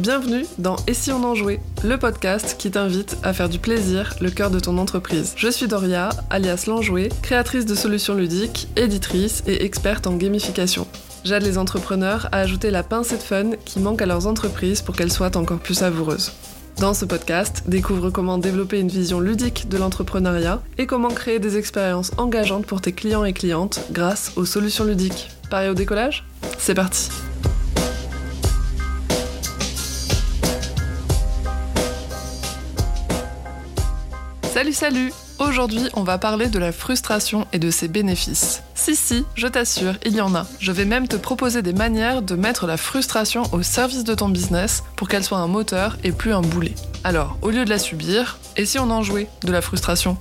Bienvenue dans Et si on en jouait, le podcast qui t'invite à faire du plaisir le cœur de ton entreprise. Je suis Doria, alias l'enjouée, créatrice de solutions ludiques, éditrice et experte en gamification. J'aide les entrepreneurs à ajouter la pincée de fun qui manque à leurs entreprises pour qu'elles soient encore plus savoureuses. Dans ce podcast, découvre comment développer une vision ludique de l'entrepreneuriat et comment créer des expériences engageantes pour tes clients et clientes grâce aux solutions ludiques. Pareil au décollage? C'est parti Salut salut Aujourd'hui, on va parler de la frustration et de ses bénéfices. Si, si, je t'assure, il y en a. Je vais même te proposer des manières de mettre la frustration au service de ton business pour qu'elle soit un moteur et plus un boulet. Alors, au lieu de la subir, et si on en jouait de la frustration?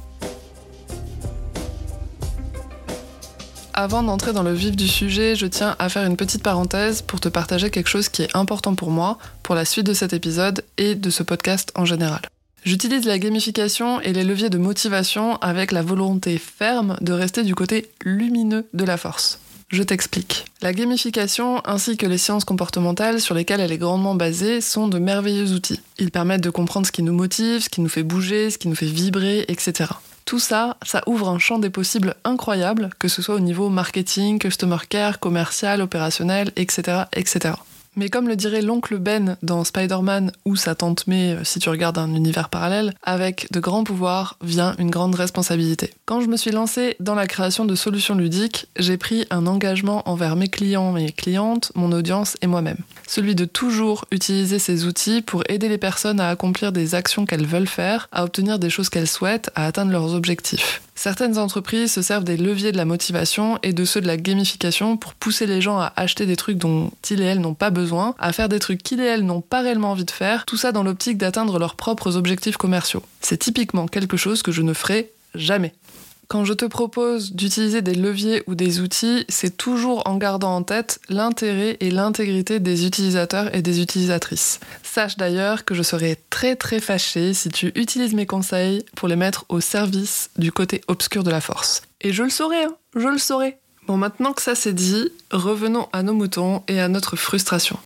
Avant d'entrer dans le vif du sujet, je tiens à faire une petite parenthèse pour te partager quelque chose qui est important pour moi, pour la suite de cet épisode et de ce podcast en général. J'utilise la gamification et les leviers de motivation avec la volonté ferme de rester du côté lumineux de la force. Je t'explique. La gamification ainsi que les sciences comportementales sur lesquelles elle est grandement basée sont de merveilleux outils. Ils permettent de comprendre ce qui nous motive, ce qui nous fait bouger, ce qui nous fait vibrer, etc. Tout ça, ça ouvre un champ des possibles incroyable, que ce soit au niveau marketing, customer care, commercial, opérationnel, etc. etc. Mais comme le dirait l'oncle Ben dans Spider-Man ou sa tante May euh, si tu regardes un univers parallèle, avec de grands pouvoirs vient une grande responsabilité. Quand je me suis lancée dans la création de solutions ludiques, j'ai pris un engagement envers mes clients, mes clientes, mon audience et moi-même. Celui de toujours utiliser ces outils pour aider les personnes à accomplir des actions qu'elles veulent faire, à obtenir des choses qu'elles souhaitent, à atteindre leurs objectifs. Certaines entreprises se servent des leviers de la motivation et de ceux de la gamification pour pousser les gens à acheter des trucs dont ils et elles n'ont pas besoin, à faire des trucs qu'ils et elles n'ont pas réellement envie de faire, tout ça dans l'optique d'atteindre leurs propres objectifs commerciaux. C'est typiquement quelque chose que je ne ferai jamais. Quand je te propose d'utiliser des leviers ou des outils, c'est toujours en gardant en tête l'intérêt et l'intégrité des utilisateurs et des utilisatrices. Sache d'ailleurs que je serais très très fâchée si tu utilises mes conseils pour les mettre au service du côté obscur de la force. Et je le saurai, hein, je le saurai. Bon, maintenant que ça c'est dit, revenons à nos moutons et à notre frustration.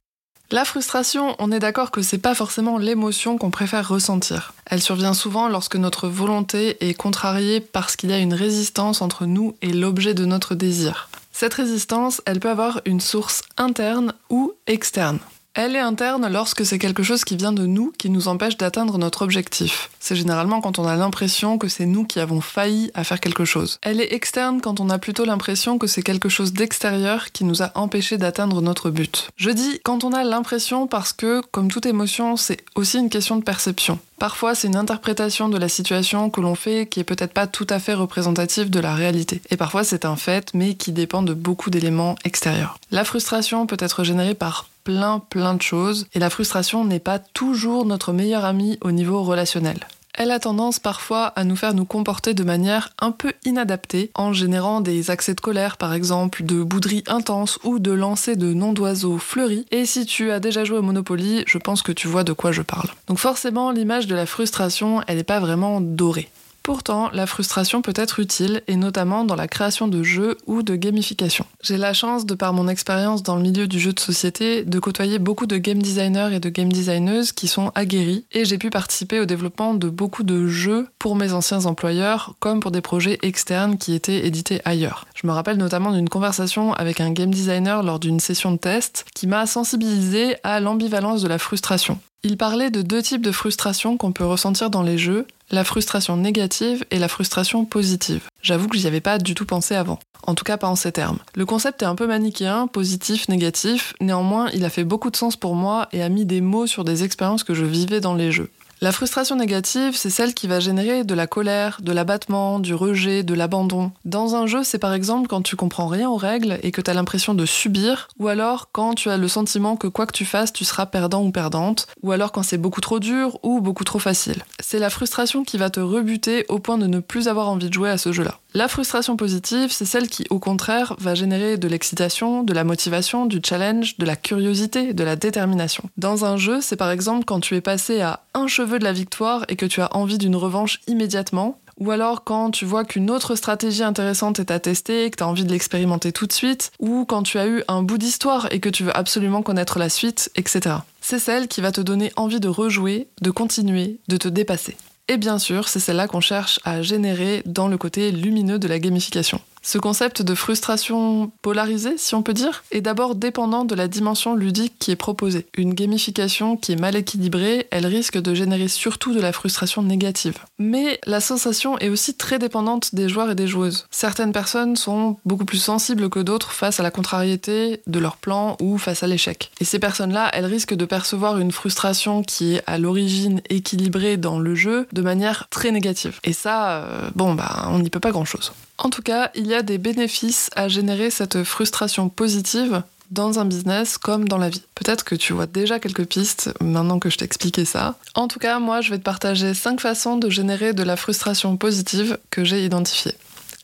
La frustration, on est d'accord que c'est pas forcément l'émotion qu'on préfère ressentir. Elle survient souvent lorsque notre volonté est contrariée parce qu'il y a une résistance entre nous et l'objet de notre désir. Cette résistance, elle peut avoir une source interne ou externe. Elle est interne lorsque c'est quelque chose qui vient de nous qui nous empêche d'atteindre notre objectif. C'est généralement quand on a l'impression que c'est nous qui avons failli à faire quelque chose. Elle est externe quand on a plutôt l'impression que c'est quelque chose d'extérieur qui nous a empêché d'atteindre notre but. Je dis quand on a l'impression parce que, comme toute émotion, c'est aussi une question de perception. Parfois, c'est une interprétation de la situation que l'on fait qui est peut-être pas tout à fait représentative de la réalité. Et parfois, c'est un fait, mais qui dépend de beaucoup d'éléments extérieurs. La frustration peut être générée par plein plein de choses et la frustration n'est pas toujours notre meilleur ami au niveau relationnel. Elle a tendance parfois à nous faire nous comporter de manière un peu inadaptée, en générant des accès de colère par exemple, de bouderies intenses ou de lancer de noms d'oiseaux fleuris. Et si tu as déjà joué au Monopoly, je pense que tu vois de quoi je parle. Donc forcément, l'image de la frustration, elle n'est pas vraiment dorée. Pourtant, la frustration peut être utile, et notamment dans la création de jeux ou de gamification. J'ai la chance, de par mon expérience dans le milieu du jeu de société, de côtoyer beaucoup de game designers et de game designeuses qui sont aguerris, et j'ai pu participer au développement de beaucoup de jeux pour mes anciens employeurs, comme pour des projets externes qui étaient édités ailleurs. Je me rappelle notamment d'une conversation avec un game designer lors d'une session de test qui m'a sensibilisé à l'ambivalence de la frustration. Il parlait de deux types de frustration qu'on peut ressentir dans les jeux, la frustration négative et la frustration positive. J'avoue que j'y avais pas du tout pensé avant. En tout cas pas en ces termes. Le concept est un peu manichéen, positif, négatif, néanmoins il a fait beaucoup de sens pour moi et a mis des mots sur des expériences que je vivais dans les jeux. La frustration négative, c'est celle qui va générer de la colère, de l'abattement, du rejet, de l'abandon. Dans un jeu, c'est par exemple quand tu comprends rien aux règles et que tu as l'impression de subir, ou alors quand tu as le sentiment que quoi que tu fasses, tu seras perdant ou perdante, ou alors quand c'est beaucoup trop dur ou beaucoup trop facile. C'est la frustration qui va te rebuter au point de ne plus avoir envie de jouer à ce jeu-là. La frustration positive, c'est celle qui, au contraire, va générer de l'excitation, de la motivation, du challenge, de la curiosité, de la détermination. Dans un jeu, c'est par exemple quand tu es passé à un cheveu de la victoire et que tu as envie d'une revanche immédiatement, ou alors quand tu vois qu'une autre stratégie intéressante est à tester et que tu as envie de l'expérimenter tout de suite, ou quand tu as eu un bout d'histoire et que tu veux absolument connaître la suite, etc. c'est celle qui va te donner envie de rejouer, de continuer, de te dépasser. Et bien sûr, c'est celle-là qu'on cherche à générer dans le côté lumineux de la gamification. Ce concept de frustration polarisée, si on peut dire, est d'abord dépendant de la dimension ludique qui est proposée. Une gamification qui est mal équilibrée, elle risque de générer surtout de la frustration négative. Mais la sensation est aussi très dépendante des joueurs et des joueuses. Certaines personnes sont beaucoup plus sensibles que d'autres face à la contrariété de leur plan ou face à l'échec. Et ces personnes-là, elles risquent de percevoir une frustration qui est à l'origine équilibrée dans le jeu de manière très négative. Et ça, euh, bon, bah, on n'y peut pas grand-chose. En tout cas, il y a des bénéfices à générer cette frustration positive dans un business comme dans la vie. Peut-être que tu vois déjà quelques pistes maintenant que je t'ai expliqué ça. En tout cas, moi, je vais te partager 5 façons de générer de la frustration positive que j'ai identifiées.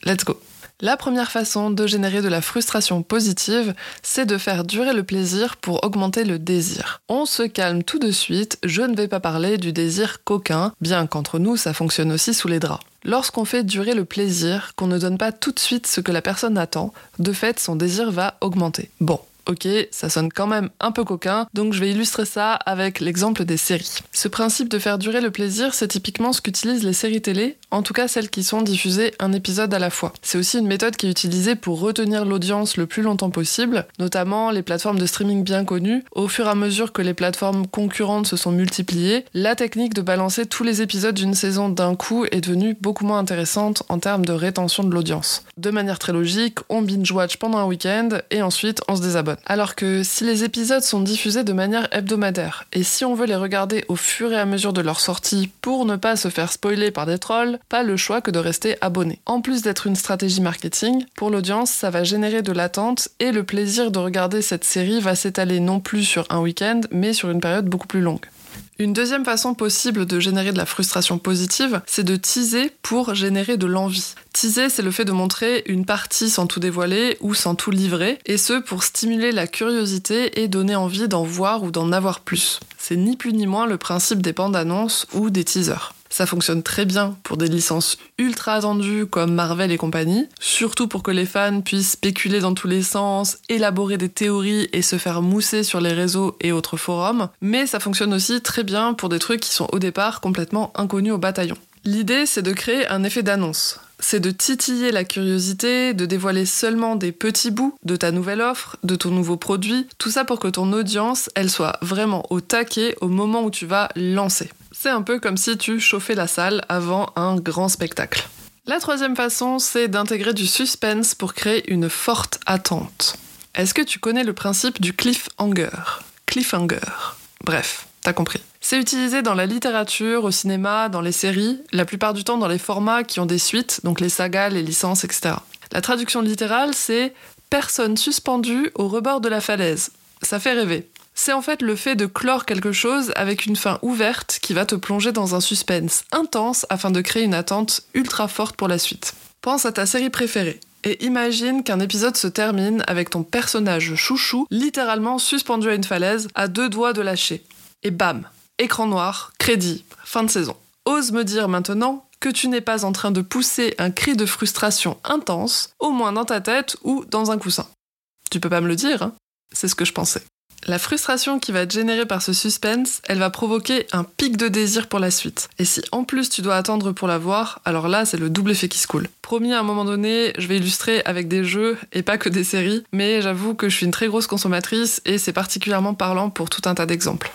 Let's go la première façon de générer de la frustration positive, c'est de faire durer le plaisir pour augmenter le désir. On se calme tout de suite, je ne vais pas parler du désir coquin, bien qu'entre nous ça fonctionne aussi sous les draps. Lorsqu'on fait durer le plaisir, qu'on ne donne pas tout de suite ce que la personne attend, de fait son désir va augmenter. Bon, Ok, ça sonne quand même un peu coquin, donc je vais illustrer ça avec l'exemple des séries. Ce principe de faire durer le plaisir, c'est typiquement ce qu'utilisent les séries télé, en tout cas celles qui sont diffusées un épisode à la fois. C'est aussi une méthode qui est utilisée pour retenir l'audience le plus longtemps possible, notamment les plateformes de streaming bien connues. Au fur et à mesure que les plateformes concurrentes se sont multipliées, la technique de balancer tous les épisodes d'une saison d'un coup est devenue beaucoup moins intéressante en termes de rétention de l'audience. De manière très logique, on binge-watch pendant un week-end et ensuite on se désabonne. Alors que si les épisodes sont diffusés de manière hebdomadaire, et si on veut les regarder au fur et à mesure de leur sortie pour ne pas se faire spoiler par des trolls, pas le choix que de rester abonné. En plus d'être une stratégie marketing, pour l'audience, ça va générer de l'attente et le plaisir de regarder cette série va s'étaler non plus sur un week-end, mais sur une période beaucoup plus longue. Une deuxième façon possible de générer de la frustration positive, c'est de teaser pour générer de l'envie. Teaser, c'est le fait de montrer une partie sans tout dévoiler ou sans tout livrer, et ce pour stimuler la curiosité et donner envie d'en voir ou d'en avoir plus. C'est ni plus ni moins le principe des bandes annonces ou des teasers. Ça fonctionne très bien pour des licences ultra attendues comme Marvel et compagnie, surtout pour que les fans puissent spéculer dans tous les sens, élaborer des théories et se faire mousser sur les réseaux et autres forums, mais ça fonctionne aussi très bien pour des trucs qui sont au départ complètement inconnus au bataillon. L'idée, c'est de créer un effet d'annonce. C'est de titiller la curiosité, de dévoiler seulement des petits bouts de ta nouvelle offre, de ton nouveau produit, tout ça pour que ton audience, elle soit vraiment au taquet au moment où tu vas lancer. C'est un peu comme si tu chauffais la salle avant un grand spectacle. La troisième façon, c'est d'intégrer du suspense pour créer une forte attente. Est-ce que tu connais le principe du cliffhanger? Cliffhanger. Bref, t'as compris. C'est utilisé dans la littérature, au cinéma, dans les séries, la plupart du temps dans les formats qui ont des suites, donc les sagas, les licences, etc. La traduction littérale, c'est personne suspendue au rebord de la falaise. Ça fait rêver. C'est en fait le fait de clore quelque chose avec une fin ouverte qui va te plonger dans un suspense intense afin de créer une attente ultra forte pour la suite. Pense à ta série préférée et imagine qu'un épisode se termine avec ton personnage chouchou littéralement suspendu à une falaise à deux doigts de lâcher. Et bam, écran noir, crédit, fin de saison. Ose me dire maintenant que tu n'es pas en train de pousser un cri de frustration intense, au moins dans ta tête ou dans un coussin. Tu peux pas me le dire, hein c'est ce que je pensais. La frustration qui va être générée par ce suspense, elle va provoquer un pic de désir pour la suite. Et si en plus tu dois attendre pour la voir, alors là c'est le double effet qui se coule. Promis à un moment donné, je vais illustrer avec des jeux et pas que des séries, mais j'avoue que je suis une très grosse consommatrice et c'est particulièrement parlant pour tout un tas d'exemples.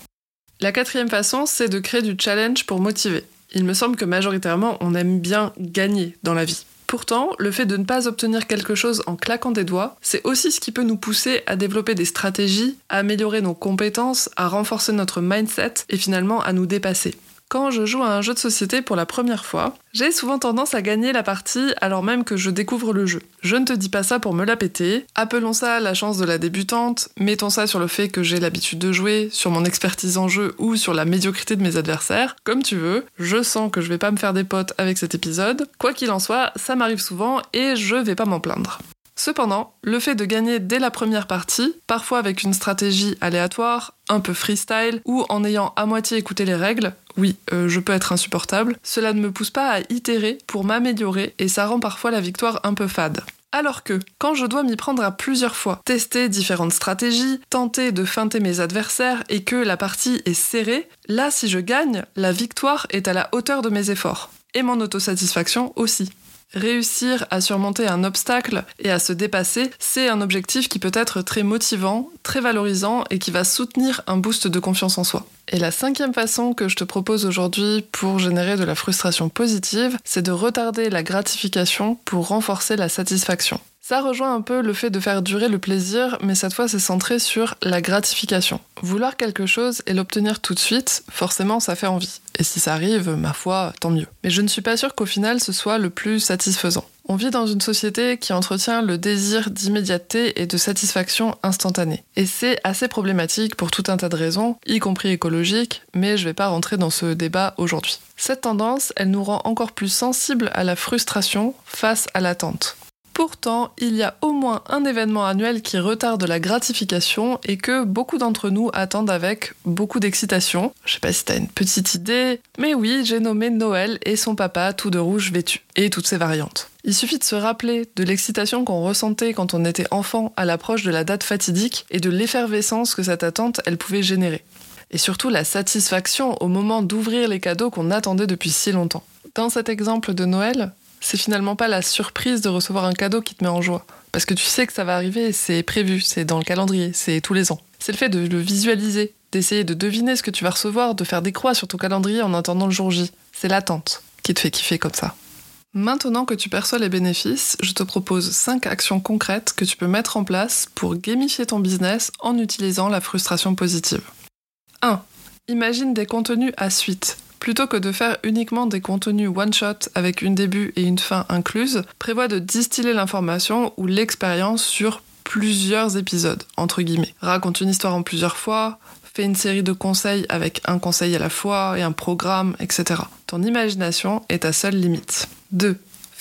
La quatrième façon, c'est de créer du challenge pour motiver. Il me semble que majoritairement on aime bien gagner dans la vie. Pourtant, le fait de ne pas obtenir quelque chose en claquant des doigts, c'est aussi ce qui peut nous pousser à développer des stratégies, à améliorer nos compétences, à renforcer notre mindset et finalement à nous dépasser. Quand je joue à un jeu de société pour la première fois, j'ai souvent tendance à gagner la partie alors même que je découvre le jeu. Je ne te dis pas ça pour me la péter, appelons ça la chance de la débutante, mettons ça sur le fait que j'ai l'habitude de jouer, sur mon expertise en jeu ou sur la médiocrité de mes adversaires, comme tu veux. Je sens que je vais pas me faire des potes avec cet épisode. Quoi qu'il en soit, ça m'arrive souvent et je vais pas m'en plaindre. Cependant, le fait de gagner dès la première partie, parfois avec une stratégie aléatoire, un peu freestyle, ou en ayant à moitié écouté les règles, oui, euh, je peux être insupportable, cela ne me pousse pas à itérer pour m'améliorer et ça rend parfois la victoire un peu fade. Alors que, quand je dois m'y prendre à plusieurs fois, tester différentes stratégies, tenter de feinter mes adversaires et que la partie est serrée, là si je gagne, la victoire est à la hauteur de mes efforts. Et mon autosatisfaction aussi. Réussir à surmonter un obstacle et à se dépasser, c'est un objectif qui peut être très motivant, très valorisant et qui va soutenir un boost de confiance en soi. Et la cinquième façon que je te propose aujourd'hui pour générer de la frustration positive, c'est de retarder la gratification pour renforcer la satisfaction. Ça rejoint un peu le fait de faire durer le plaisir, mais cette fois c'est centré sur la gratification. Vouloir quelque chose et l'obtenir tout de suite, forcément ça fait envie. Et si ça arrive, ma foi, tant mieux. Mais je ne suis pas sûre qu'au final ce soit le plus satisfaisant. On vit dans une société qui entretient le désir d'immédiateté et de satisfaction instantanée. Et c'est assez problématique pour tout un tas de raisons, y compris écologiques, mais je vais pas rentrer dans ce débat aujourd'hui. Cette tendance, elle nous rend encore plus sensibles à la frustration face à l'attente. Pourtant, il y a au moins un événement annuel qui retarde la gratification et que beaucoup d'entre nous attendent avec beaucoup d'excitation. Je sais pas si t'as une petite idée, mais oui, j'ai nommé Noël et son papa tout de rouge vêtu, et toutes ses variantes. Il suffit de se rappeler de l'excitation qu'on ressentait quand on était enfant à l'approche de la date fatidique et de l'effervescence que cette attente elle pouvait générer. Et surtout la satisfaction au moment d'ouvrir les cadeaux qu'on attendait depuis si longtemps. Dans cet exemple de Noël, c'est finalement pas la surprise de recevoir un cadeau qui te met en joie. Parce que tu sais que ça va arriver, c'est prévu, c'est dans le calendrier, c'est tous les ans. C'est le fait de le visualiser, d'essayer de deviner ce que tu vas recevoir, de faire des croix sur ton calendrier en attendant le jour J. C'est l'attente qui te fait kiffer comme ça. Maintenant que tu perçois les bénéfices, je te propose 5 actions concrètes que tu peux mettre en place pour gamifier ton business en utilisant la frustration positive. 1. Imagine des contenus à suite. Plutôt que de faire uniquement des contenus one-shot avec une début et une fin incluses, prévois de distiller l'information ou l'expérience sur plusieurs épisodes, entre guillemets. Raconte une histoire en plusieurs fois, fais une série de conseils avec un conseil à la fois et un programme, etc. Ton imagination est ta seule limite. 2.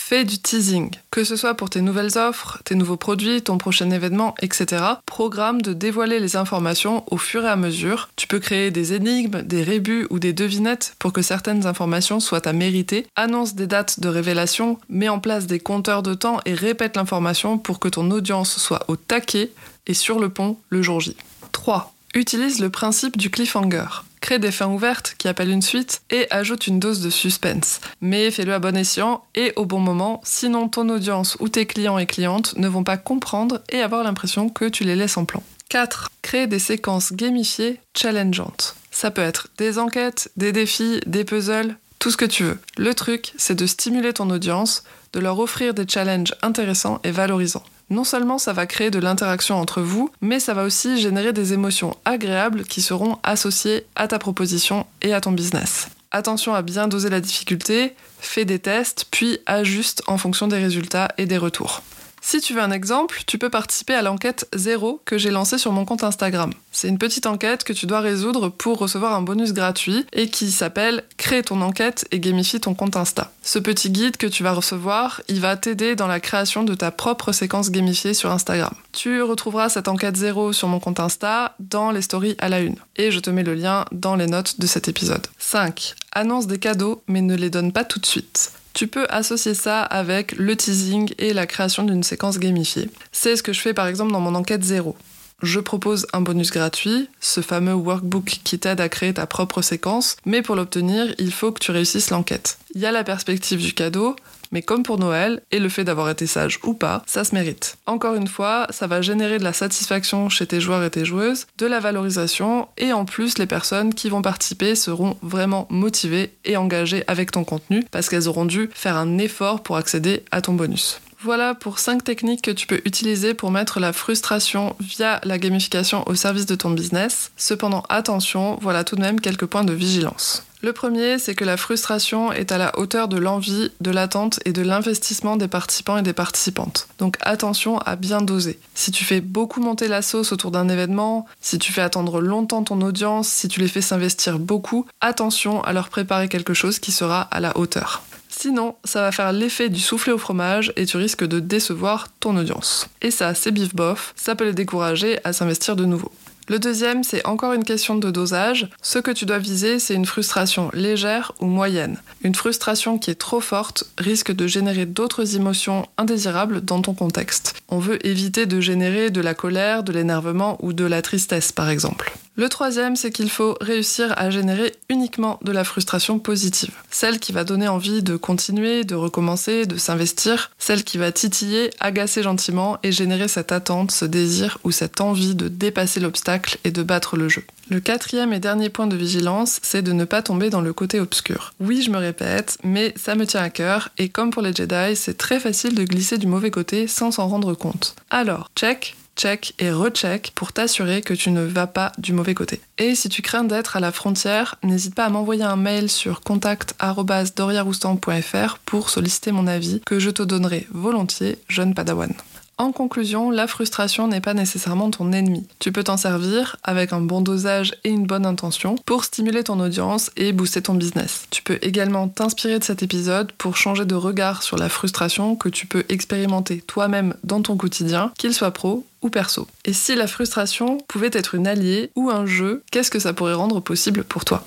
Fais du teasing, que ce soit pour tes nouvelles offres, tes nouveaux produits, ton prochain événement, etc. Programme de dévoiler les informations au fur et à mesure. Tu peux créer des énigmes, des rébus ou des devinettes pour que certaines informations soient à mériter. Annonce des dates de révélation, mets en place des compteurs de temps et répète l'information pour que ton audience soit au taquet et sur le pont le jour J. 3. Utilise le principe du cliffhanger crée des fins ouvertes qui appellent une suite et ajoute une dose de suspense. Mais fais-le à bon escient et au bon moment, sinon ton audience ou tes clients et clientes ne vont pas comprendre et avoir l'impression que tu les laisses en plan. 4. Crée des séquences gamifiées challengeantes. Ça peut être des enquêtes, des défis, des puzzles, tout ce que tu veux. Le truc, c'est de stimuler ton audience, de leur offrir des challenges intéressants et valorisants non seulement ça va créer de l'interaction entre vous, mais ça va aussi générer des émotions agréables qui seront associées à ta proposition et à ton business. Attention à bien doser la difficulté, fais des tests, puis ajuste en fonction des résultats et des retours. Si tu veux un exemple, tu peux participer à l'enquête 0 que j'ai lancée sur mon compte Instagram. C'est une petite enquête que tu dois résoudre pour recevoir un bonus gratuit et qui s'appelle Crée ton enquête et gamifie ton compte Insta. Ce petit guide que tu vas recevoir, il va t'aider dans la création de ta propre séquence gamifiée sur Instagram. Tu retrouveras cette enquête 0 sur mon compte Insta dans les stories à la une. Et je te mets le lien dans les notes de cet épisode. 5. Annonce des cadeaux mais ne les donne pas tout de suite. Tu peux associer ça avec le teasing et la création d'une séquence gamifiée. C'est ce que je fais par exemple dans mon enquête zéro. Je propose un bonus gratuit, ce fameux workbook qui t'aide à créer ta propre séquence, mais pour l'obtenir, il faut que tu réussisses l'enquête. Il y a la perspective du cadeau, mais comme pour Noël, et le fait d'avoir été sage ou pas, ça se mérite. Encore une fois, ça va générer de la satisfaction chez tes joueurs et tes joueuses, de la valorisation, et en plus, les personnes qui vont participer seront vraiment motivées et engagées avec ton contenu, parce qu'elles auront dû faire un effort pour accéder à ton bonus. Voilà pour 5 techniques que tu peux utiliser pour mettre la frustration via la gamification au service de ton business. Cependant, attention, voilà tout de même quelques points de vigilance. Le premier, c'est que la frustration est à la hauteur de l'envie, de l'attente et de l'investissement des participants et des participantes. Donc attention à bien doser. Si tu fais beaucoup monter la sauce autour d'un événement, si tu fais attendre longtemps ton audience, si tu les fais s'investir beaucoup, attention à leur préparer quelque chose qui sera à la hauteur. Sinon, ça va faire l'effet du soufflé au fromage et tu risques de décevoir ton audience. Et ça, c'est bif bof, ça peut les décourager à s'investir de nouveau. Le deuxième, c'est encore une question de dosage. Ce que tu dois viser, c'est une frustration légère ou moyenne. Une frustration qui est trop forte risque de générer d'autres émotions indésirables dans ton contexte. On veut éviter de générer de la colère, de l'énervement ou de la tristesse par exemple. Le troisième, c'est qu'il faut réussir à générer uniquement de la frustration positive. Celle qui va donner envie de continuer, de recommencer, de s'investir. Celle qui va titiller, agacer gentiment et générer cette attente, ce désir ou cette envie de dépasser l'obstacle et de battre le jeu. Le quatrième et dernier point de vigilance, c'est de ne pas tomber dans le côté obscur. Oui, je me répète, mais ça me tient à cœur, et comme pour les Jedi, c'est très facile de glisser du mauvais côté sans s'en rendre compte. Alors, check, check et recheck pour t'assurer que tu ne vas pas du mauvais côté. Et si tu crains d'être à la frontière, n'hésite pas à m'envoyer un mail sur contact@doriaroustan.fr pour solliciter mon avis que je te donnerai volontiers, jeune padawan. En conclusion, la frustration n'est pas nécessairement ton ennemi. Tu peux t'en servir avec un bon dosage et une bonne intention pour stimuler ton audience et booster ton business. Tu peux également t'inspirer de cet épisode pour changer de regard sur la frustration que tu peux expérimenter toi-même dans ton quotidien, qu'il soit pro ou perso. Et si la frustration pouvait être une alliée ou un jeu, qu'est-ce que ça pourrait rendre possible pour toi?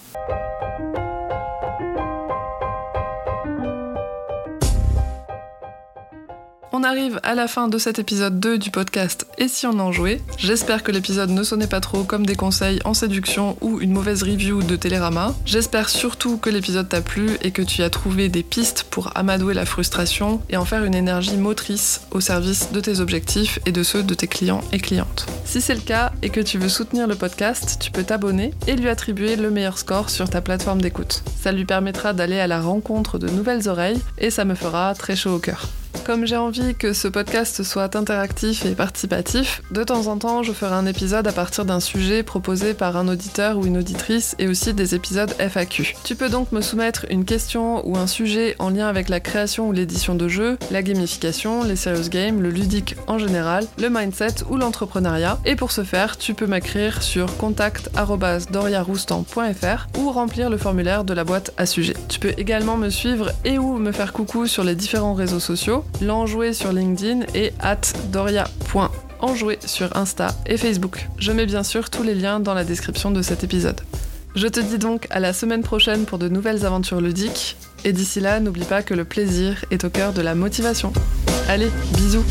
On arrive à la fin de cet épisode 2 du podcast Et si on en jouait? J'espère que l'épisode ne sonnait pas trop comme des conseils en séduction ou une mauvaise review de Télérama. J'espère surtout que l'épisode t'a plu et que tu as trouvé des pistes pour amadouer la frustration et en faire une énergie motrice au service de tes objectifs et de ceux de tes clients et clientes. Si c'est le cas et que tu veux soutenir le podcast, tu peux t'abonner et lui attribuer le meilleur score sur ta plateforme d'écoute. Ça lui permettra d'aller à la rencontre de nouvelles oreilles et ça me fera très chaud au cœur. Comme j'ai envie que ce podcast soit interactif et participatif, de temps en temps je ferai un épisode à partir d'un sujet proposé par un auditeur ou une auditrice et aussi des épisodes FAQ. Tu peux donc me soumettre une question ou un sujet en lien avec la création ou l'édition de jeux, la gamification, les serious games, le ludique en général, le mindset ou l'entrepreneuriat. Et pour ce faire, tu peux m'écrire sur contact.doriaroustan.fr ou remplir le formulaire de la boîte à sujet. Tu peux également me suivre et ou me faire coucou sur les différents réseaux sociaux l'enjoué sur LinkedIn et at doria.enjoué sur Insta et Facebook. Je mets bien sûr tous les liens dans la description de cet épisode. Je te dis donc à la semaine prochaine pour de nouvelles aventures ludiques, et d'ici là, n'oublie pas que le plaisir est au cœur de la motivation. Allez, bisous